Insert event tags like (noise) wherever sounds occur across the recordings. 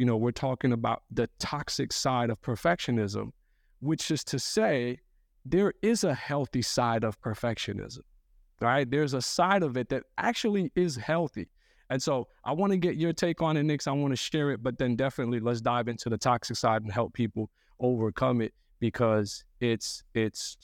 you know, we're talking about the toxic side of perfectionism, which is to say, there is a healthy side of perfectionism, right? There's a side of it that actually is healthy. And so I want to get your take on it, Nix. I want to share it, but then definitely let's dive into the toxic side and help people overcome it because it's it's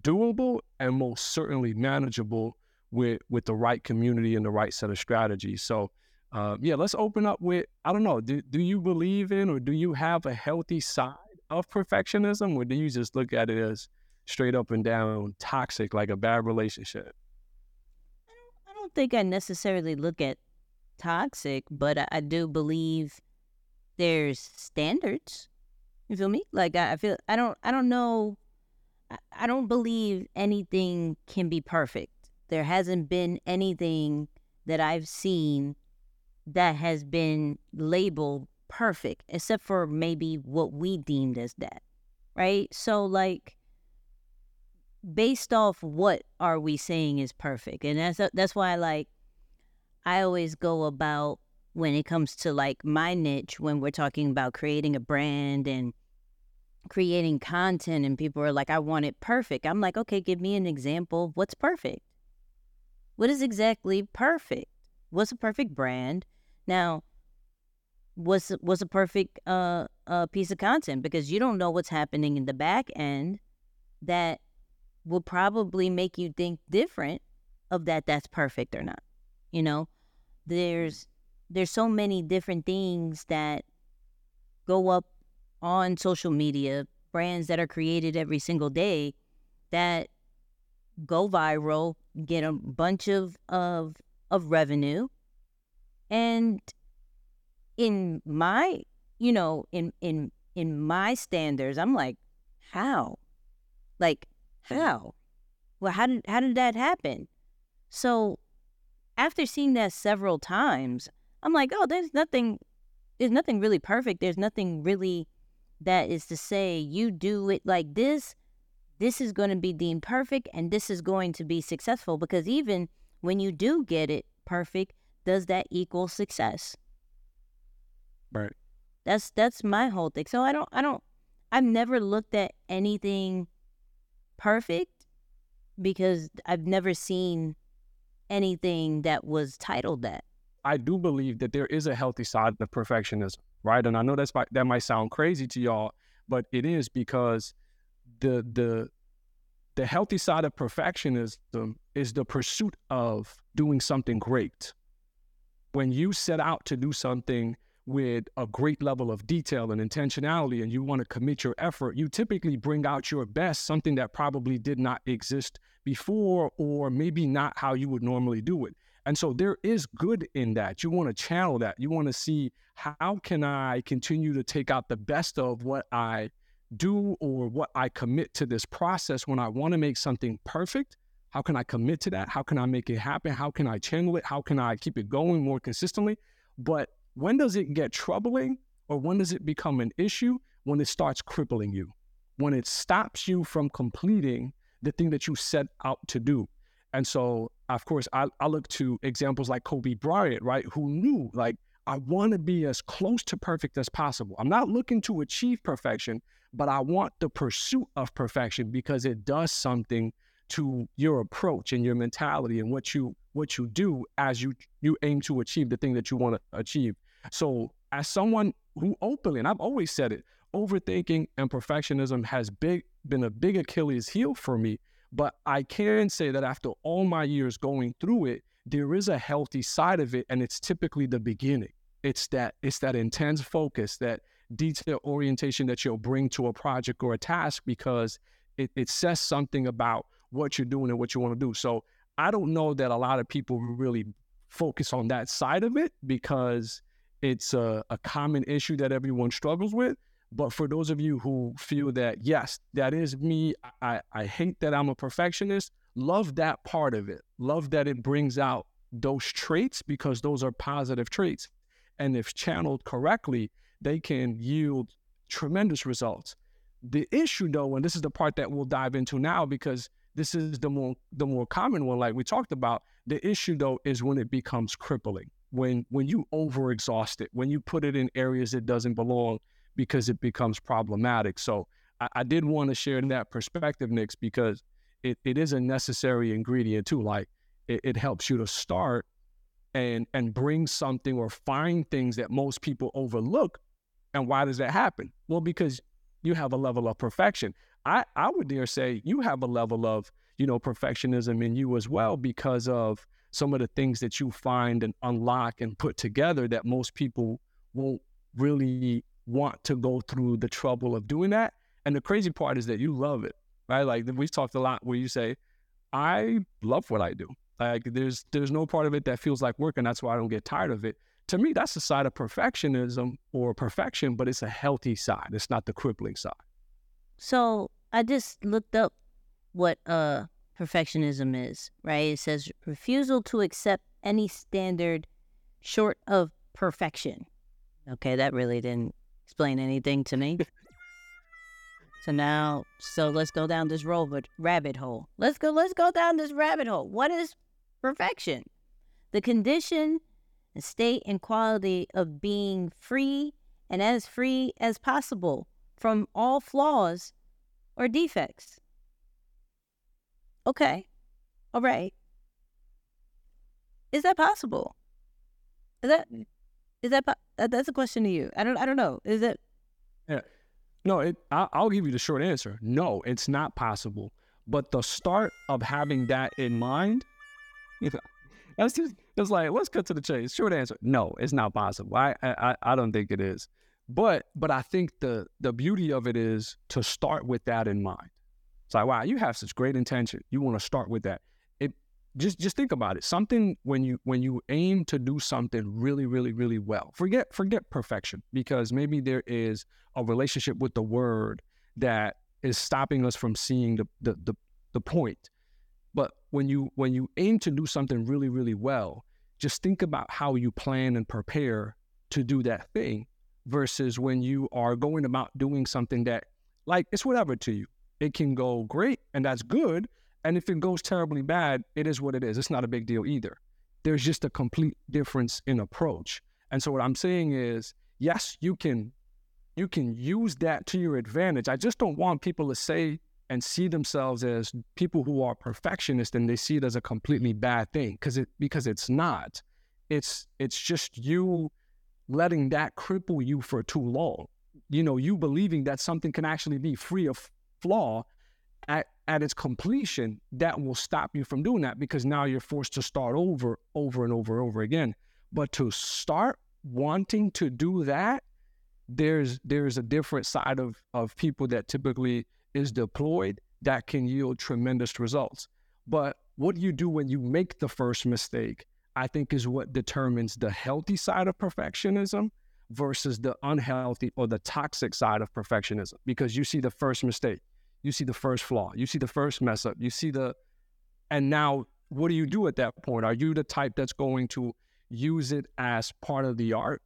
doable and most certainly manageable with with the right community and the right set of strategies. So uh, yeah, let's open up with I don't know. Do do you believe in or do you have a healthy side of perfectionism, or do you just look at it as straight up and down toxic, like a bad relationship? I don't, I don't think I necessarily look at toxic, but I, I do believe there's standards. You feel me? Like I, I feel I don't I don't know I, I don't believe anything can be perfect. There hasn't been anything that I've seen that has been labeled perfect, except for maybe what we deemed as that. Right? So like based off what are we saying is perfect? And that's that's why like I always go about when it comes to like my niche when we're talking about creating a brand and creating content and people are like I want it perfect. I'm like, "Okay, give me an example what's perfect." What is exactly perfect? What's a perfect brand? Now, what's what's a perfect uh, uh piece of content because you don't know what's happening in the back end that will probably make you think different of that that's perfect or not. You know, there's there's so many different things that go up on social media, brands that are created every single day that go viral, get a bunch of of of revenue. And in my, you know, in in in my standards, I'm like, how? Like, how? Well, how did how did that happen? So after seeing that several times, I'm like, oh, there's nothing there's nothing really perfect. There's nothing really that is to say you do it like this this is going to be deemed perfect and this is going to be successful because even when you do get it perfect, does that equal success? Right. That's that's my whole thing. So I don't I don't I've never looked at anything perfect because I've never seen anything that was titled that. I do believe that there is a healthy side of perfectionism, right? And I know that's that might sound crazy to y'all, but it is because the the the healthy side of perfectionism is the pursuit of doing something great. When you set out to do something with a great level of detail and intentionality and you want to commit your effort, you typically bring out your best, something that probably did not exist before or maybe not how you would normally do it. And so there is good in that. You want to channel that. You want to see how can I continue to take out the best of what I do or what I commit to this process when I want to make something perfect. How can I commit to that? How can I make it happen? How can I channel it? How can I keep it going more consistently? But when does it get troubling or when does it become an issue? When it starts crippling you, when it stops you from completing the thing that you set out to do. And so, of course, I, I look to examples like Kobe Bryant, right? Who knew, like, I want to be as close to perfect as possible. I'm not looking to achieve perfection, but I want the pursuit of perfection because it does something to your approach and your mentality and what you what you do as you you aim to achieve the thing that you want to achieve. So as someone who openly, and I've always said it, overthinking and perfectionism has big been a big Achilles heel for me. But I can say that after all my years going through it, there is a healthy side of it, and it's typically the beginning. It's that it's that intense focus, that detail orientation that you'll bring to a project or a task because it, it says something about what you're doing and what you want to do. So I don't know that a lot of people really focus on that side of it because it's a, a common issue that everyone struggles with. But for those of you who feel that, yes, that is me, I, I hate that I'm a perfectionist, love that part of it. Love that it brings out those traits because those are positive traits. And if channeled correctly, they can yield tremendous results. The issue, though, and this is the part that we'll dive into now because this is the more the more common one, like we talked about. The issue, though, is when it becomes crippling, when when you overexhaust it, when you put it in areas it doesn't belong because it becomes problematic. So I, I did want to share that perspective, Nix, because it, it is a necessary ingredient too. Like it, it helps you to start and and bring something or find things that most people overlook. And why does that happen? Well, because you have a level of perfection. I, I would dare say you have a level of, you know, perfectionism in you as well because of some of the things that you find and unlock and put together that most people won't really want to go through the trouble of doing that. And the crazy part is that you love it, right? Like we've talked a lot where you say, I love what I do. Like there's there's no part of it that feels like work, and that's why I don't get tired of it. To me, that's a side of perfectionism or perfection, but it's a healthy side. It's not the crippling side. So I just looked up what uh perfectionism is, right? It says refusal to accept any standard short of perfection. Okay, that really didn't explain anything to me. so now, so let's go down this rabbit rabbit hole. Let's go. Let's go down this rabbit hole. What is perfection? The condition, the state, and quality of being free and as free as possible from all flaws or defects. Okay. All right. Is that possible? Is that is that that's a question to you? I don't I don't know. Is it? Yeah. No, it, I'll give you the short answer. No, it's not possible. But the start of having that in mind, you (laughs) know, that's just it's like let's cut to the chase. Short answer: No, it's not possible. I I I don't think it is. But but I think the the beauty of it is to start with that in mind. It's like, wow, you have such great intention. You want to start with that. It just just think about it. Something when you when you aim to do something really, really, really well. Forget forget perfection because maybe there is a relationship with the word that is stopping us from seeing the the the, the point. But when you when you aim to do something really, really well, just think about how you plan and prepare to do that thing versus when you are going about doing something that like it's whatever to you it can go great and that's good. And if it goes terribly bad, it is what it is. It's not a big deal either. There's just a complete difference in approach. And so what I'm saying is, yes, you can you can use that to your advantage. I just don't want people to say and see themselves as people who are perfectionists and they see it as a completely bad thing because it because it's not. It's it's just you letting that cripple you for too long. You know, you believing that something can actually be free of flaw at, at its completion, that will stop you from doing that because now you're forced to start over, over and over and over again. But to start wanting to do that, there's there's a different side of of people that typically is deployed that can yield tremendous results. But what do you do when you make the first mistake? I think is what determines the healthy side of perfectionism versus the unhealthy or the toxic side of perfectionism because you see the first mistake you see the first flaw, you see the first mess up, you see the, and now what do you do at that point? Are you the type that's going to use it as part of the art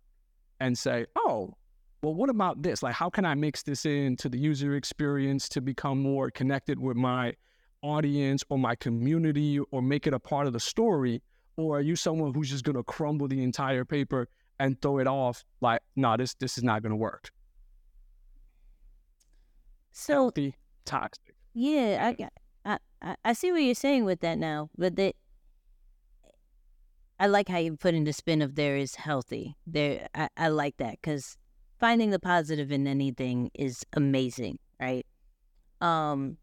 and say, oh, well, what about this? Like, how can I mix this into the user experience to become more connected with my audience or my community or make it a part of the story? Or are you someone who's just going to crumble the entire paper and throw it off like, no, nah, this this is not going to work? So Healthy toxic. Yeah, I, I I see what you're saying with that now, but that I like how you put in the spin of there is healthy. There, I, I like that because finding the positive in anything is amazing, right? Um,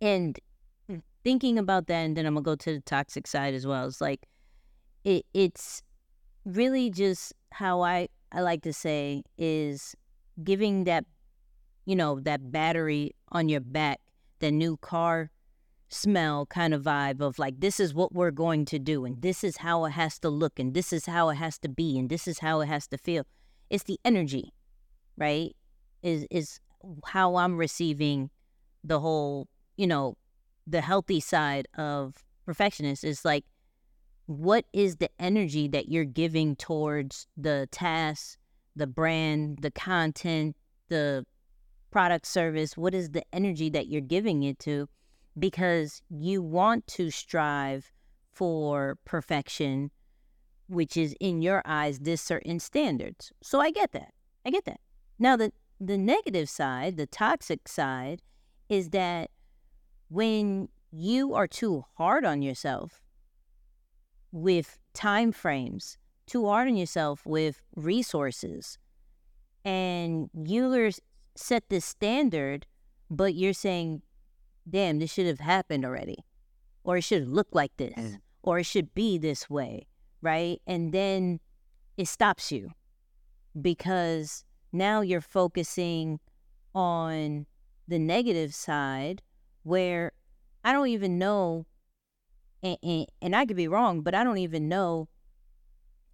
and thinking about that, and then I'm gonna go to the toxic side as well. It's like it, it's really just how I I like to say is giving that you know, that battery on your back, the new car smell kind of vibe of like, this is what we're going to do, and this is how it has to look, and this is how it has to be, and this is how it has to feel. It's the energy, right? Is is how I'm receiving the whole, you know, the healthy side of perfectionist is like what is the energy that you're giving towards the task, the brand, the content, the product, service, what is the energy that you're giving it to? Because you want to strive for perfection, which is in your eyes this certain standards. So I get that. I get that. Now the the negative side, the toxic side is that when you are too hard on yourself with time frames, too hard on yourself with resources, and you set this standard, but you're saying, damn, this should have happened already, or it should look like this, mm. or it should be this way, right? And then it stops you because now you're focusing on the negative side where I don't even know, and, and, and I could be wrong, but I don't even know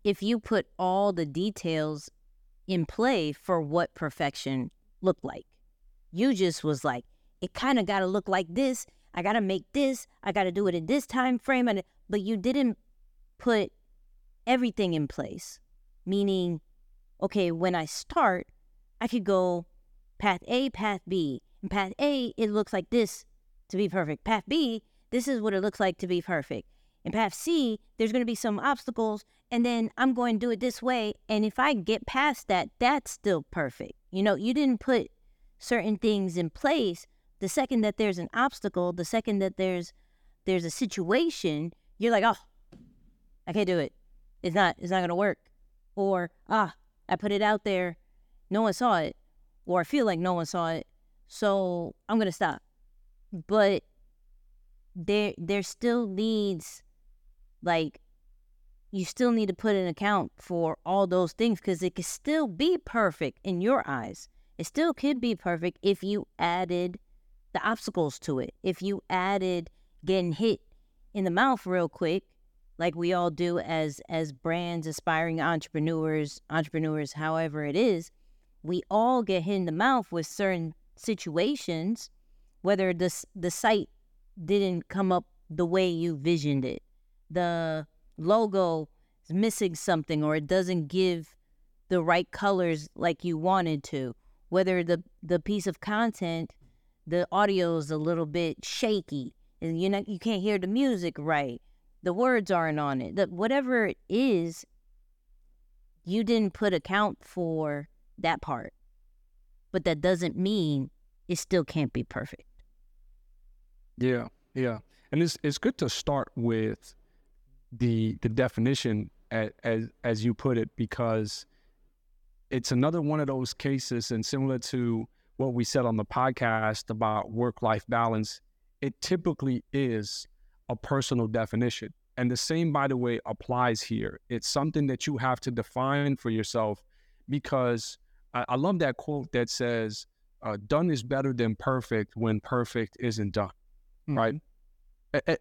if you put all the details in play for what perfection looked like. You just was like, it kind of got to look like this. I got to make this. I got to do it in this time frame. And but you didn't put everything in place. Meaning, okay, when I start, I could go path A, path B. And path A, it looks like this to be perfect. Path B, this is what it looks like to be perfect. In path C, there's going to be some obstacles, and then I'm going to do it this way. And if I get past that, that's still perfect. You know, you didn't put certain things in place. The second that there's an obstacle, the second that there's there's a situation, you're like, oh, I can't do it. It's not. It's not going to work. Or ah, I put it out there, no one saw it, or I feel like no one saw it, so I'm going to stop. But there there still needs like you still need to put an account for all those things because it could still be perfect in your eyes. It still could be perfect if you added the obstacles to it. If you added getting hit in the mouth real quick, like we all do as as brands, aspiring entrepreneurs, entrepreneurs, however it is, we all get hit in the mouth with certain situations, whether the the site didn't come up the way you visioned it. The logo is missing something or it doesn't give the right colors like you wanted to. Whether the the piece of content the audio is a little bit shaky and you know you can't hear the music right the words aren't on it the, whatever it is you didn't put account for that part. But that doesn't mean it still can't be perfect yeah yeah. And it's it's good to start with the the definition as, as you put it because it's another one of those cases and similar to what we said on the podcast about work life balance it typically is a personal definition. And the same by the way applies here. It's something that you have to define for yourself because i, I love that quote that says uh, done is better than perfect when perfect isn't done mm-hmm. right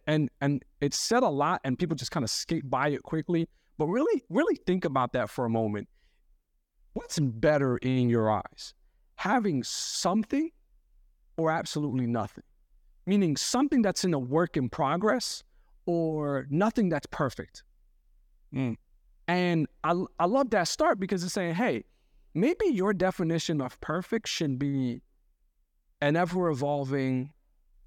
and and it's said a lot and people just kind of skate by it quickly but really really think about that for a moment. What's better in your eyes? Having something or absolutely nothing? Meaning something that's in a work in progress or nothing that's perfect? Mm. and I, I love that start because it's saying hey maybe your definition of perfect should be an ever evolving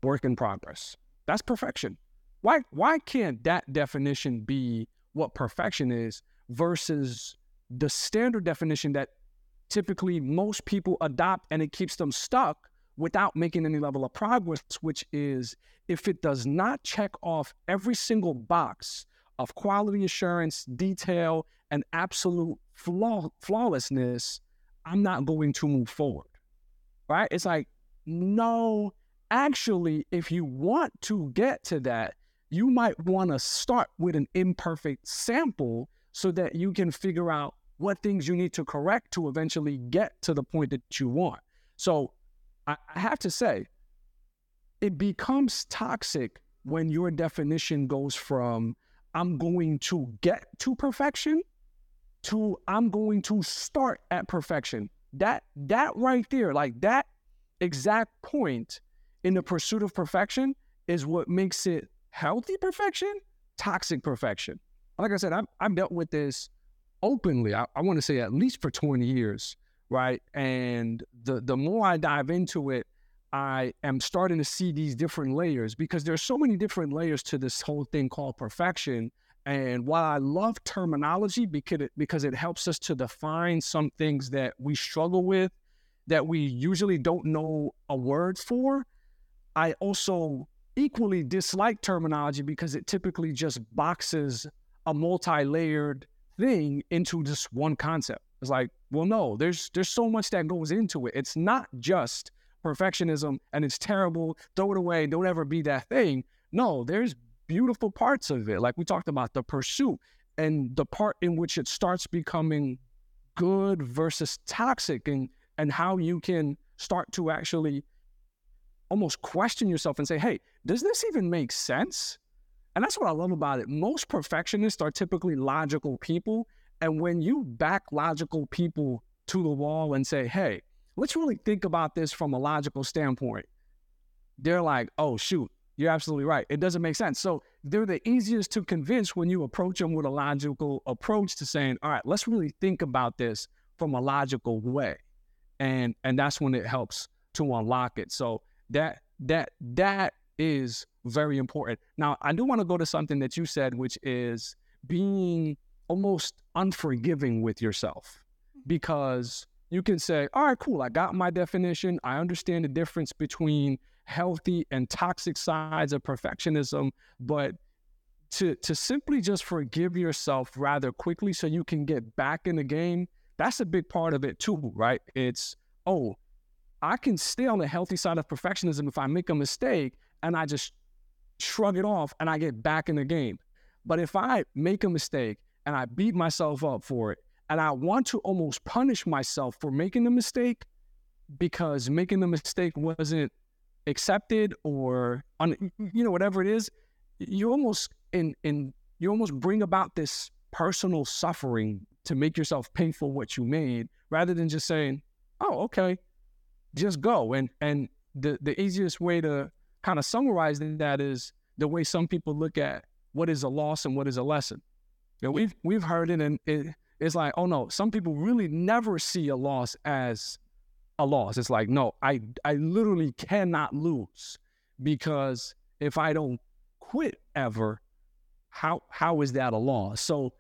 work in progress that's perfection. Why why can't that definition be what perfection is versus the standard definition that typically most people adopt and it keeps them stuck without making any level of progress, which is if it does not check off every single box of quality assurance, detail, and absolute flaw, flawlessness, I'm not going to move forward. Right? It's like, no, actually, if you want to get to that, you might want to start with an imperfect sample so that you can figure out what things you need to correct to eventually get to the point that you want. So I, have to say, it becomes toxic when your definition goes from I'm going to get to perfection to I'm going to start at perfection. That that right there, like that exact point in the pursuit of perfection is what makes it healthy perfection, toxic perfection. Like I said, I've, I've dealt with this openly. I, I want to say at least for 20 years, right? And the the more I dive into it, I am starting to see these different layers because there's so many different layers to this whole thing called perfection. And while I love terminology because it, because it helps us to define some things that we struggle with, that we usually don't know a word for, I also equally dislike terminology because it typically just boxes a multi-layered thing into just one concept. It's like, well, no, there's there's so much that goes into it. It's not just perfectionism and it's terrible. Throw it away. Don't ever be that thing. No, there's beautiful parts of it. Like we talked about the pursuit and the part in which it starts becoming good versus toxic and and how you can start to actually almost question yourself and say, hey, does this even make sense? And that's what I love about it. Most perfectionists are typically logical people. And when you back logical people to the wall and say, hey, let's really think about this from a logical standpoint, they're like, oh, shoot, you're absolutely right. It doesn't make sense. So they're the easiest to convince when you approach them with a logical approach to saying, all right, let's really think about this from a logical way. And and that's when it helps to unlock it. So that that that is very important. Now, I do want to go to something that you said, which is being almost unforgiving with yourself mm-hmm. because you can say, all right, cool, I got my definition. I understand the difference between healthy and toxic sides of perfectionism, but to to simply just forgive yourself rather quickly so you can get back in the game, that's a big part of it too, right? It's oh, I can stay on the healthy side of perfectionism if I make a mistake and I just shrug it off and I get back in the game. But if I make a mistake and I beat myself up for it and I want to almost punish myself for making the mistake because making the mistake wasn't accepted or on you know whatever it is you almost in in you almost bring about this personal suffering to make yourself pay for what you made rather than just saying oh okay just go and and the the easiest way to kind of summarize that is the way some people look at what is a loss and what is a lesson you know, we've we've heard it and it, it's like oh no some people really never see a loss as a loss. It's like, no, I I literally cannot lose because if I don't quit ever, how how is that a loss? So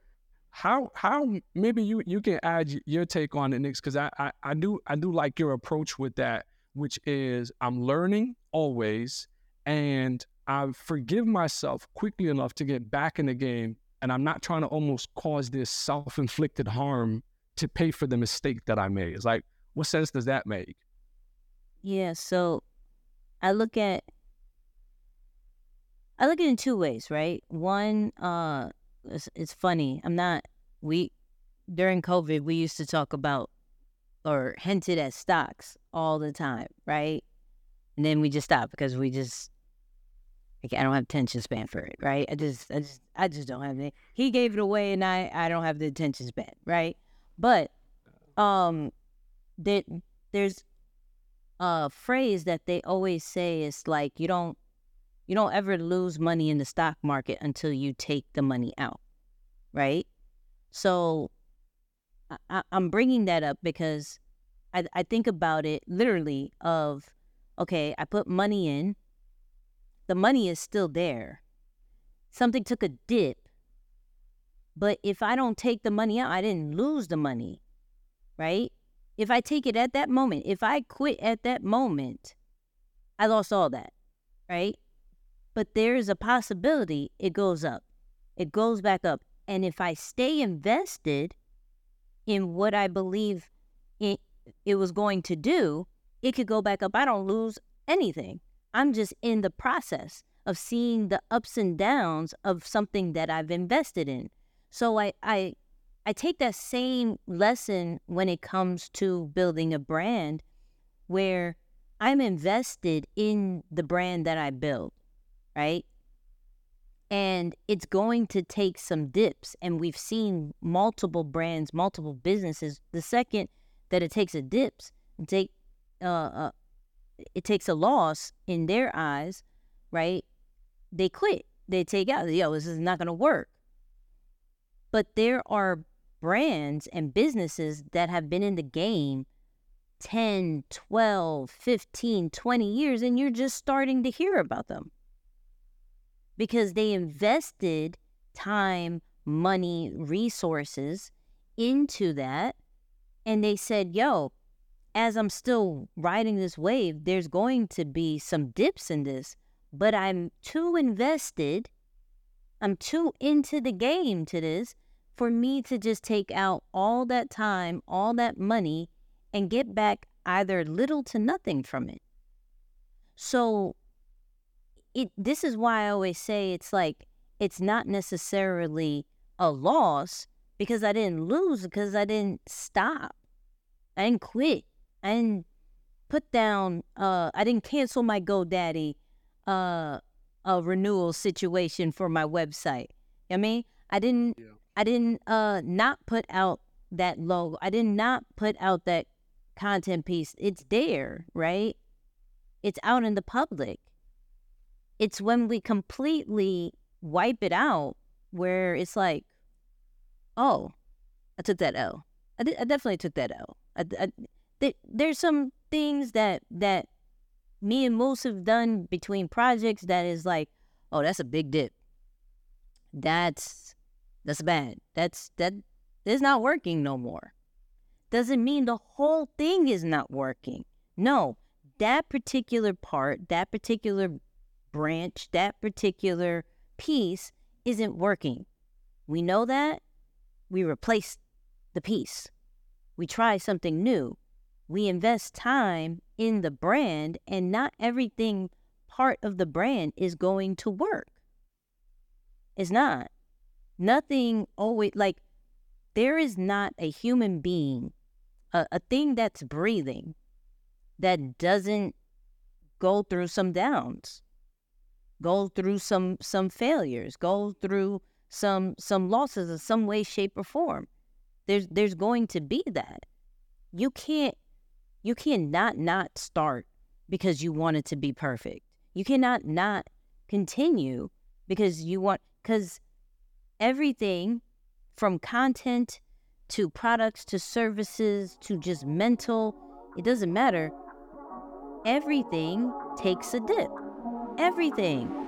how how maybe you you can add your take on it, Nick, because I, I I do I do like your approach with that, which is I'm learning always, and I forgive myself quickly enough to get back in the game, and I'm not trying to almost cause this self-inflicted harm to pay for the mistake that I made. It's like what sense does that make? Yeah, so I look at I look at it in two ways, right? One, uh, it's, it's funny. I'm not we during COVID we used to talk about or hinted at stocks all the time, right? And then we just stopped because we just like, I don't have attention span for it, right? I just I just I just don't have it. He gave it away and I I don't have the attention span, right? But um that there's a phrase that they always say is like you don't you don't ever lose money in the stock market until you take the money out right? So I, i'm bringing that up because I, I think about it literally of okay i put money in the money is still there. Something took a dip but if i don't take the money out i didn't lose the money right? If I take it at that moment, if I quit at that moment, I lost all that, right? But there is a possibility it goes up, it goes back up. And if I stay invested in what I believe it, it was going to do, it could go back up. I don't lose anything. I'm just in the process of seeing the ups and downs of something that I've invested in. So I, I I take that same lesson when it comes to building a brand where I'm invested in the brand that I build, right? And it's going to take some dips. And we've seen multiple brands, multiple businesses. The second that it takes a dips, take uh, uh, it takes a loss in their eyes, right? They quit. They take out. Yo, this is not going to work. But there are brands and businesses that have been in the game 10, 12, 15, 20 years, and you're just starting to hear about them because they invested time, money, resources into that. And they said, yo, as I'm still riding this wave, there's going to be some dips in this, but I'm too invested. I'm too into the game to this for me to just take out all that time, all that money, and get back either little to nothing from it. So it this is why I always say it's like it's not necessarily a loss because I didn't lose because I didn't stop. I didn't quit. I didn't put down uh I didn't cancel my GoDaddy uh a renewal situation for my website. You know I mean? I didn't yeah. I didn't uh not put out that logo. I did not put out that content piece. It's there, right? It's out in the public. It's when we completely wipe it out where it's like, oh, I took that L. I, I definitely took that L. I, I, th- there's some things that that me and Moose have done between projects that is like, oh, that's a big dip. That's that's bad. That's that is not working no more. Doesn't mean the whole thing is not working. No, that particular part, that particular branch, that particular piece isn't working. We know that. We replace the piece. We try something new. We invest time in the brand, and not everything part of the brand is going to work. It's not. Nothing always, like, there is not a human being, a, a thing that's breathing, that doesn't go through some downs, go through some some failures, go through some some losses in some way, shape, or form. There's there's going to be that. You can't you cannot not start because you want it to be perfect. You cannot not continue because you want because everything from content to products to services to just mental, it doesn't matter. Everything takes a dip. Everything.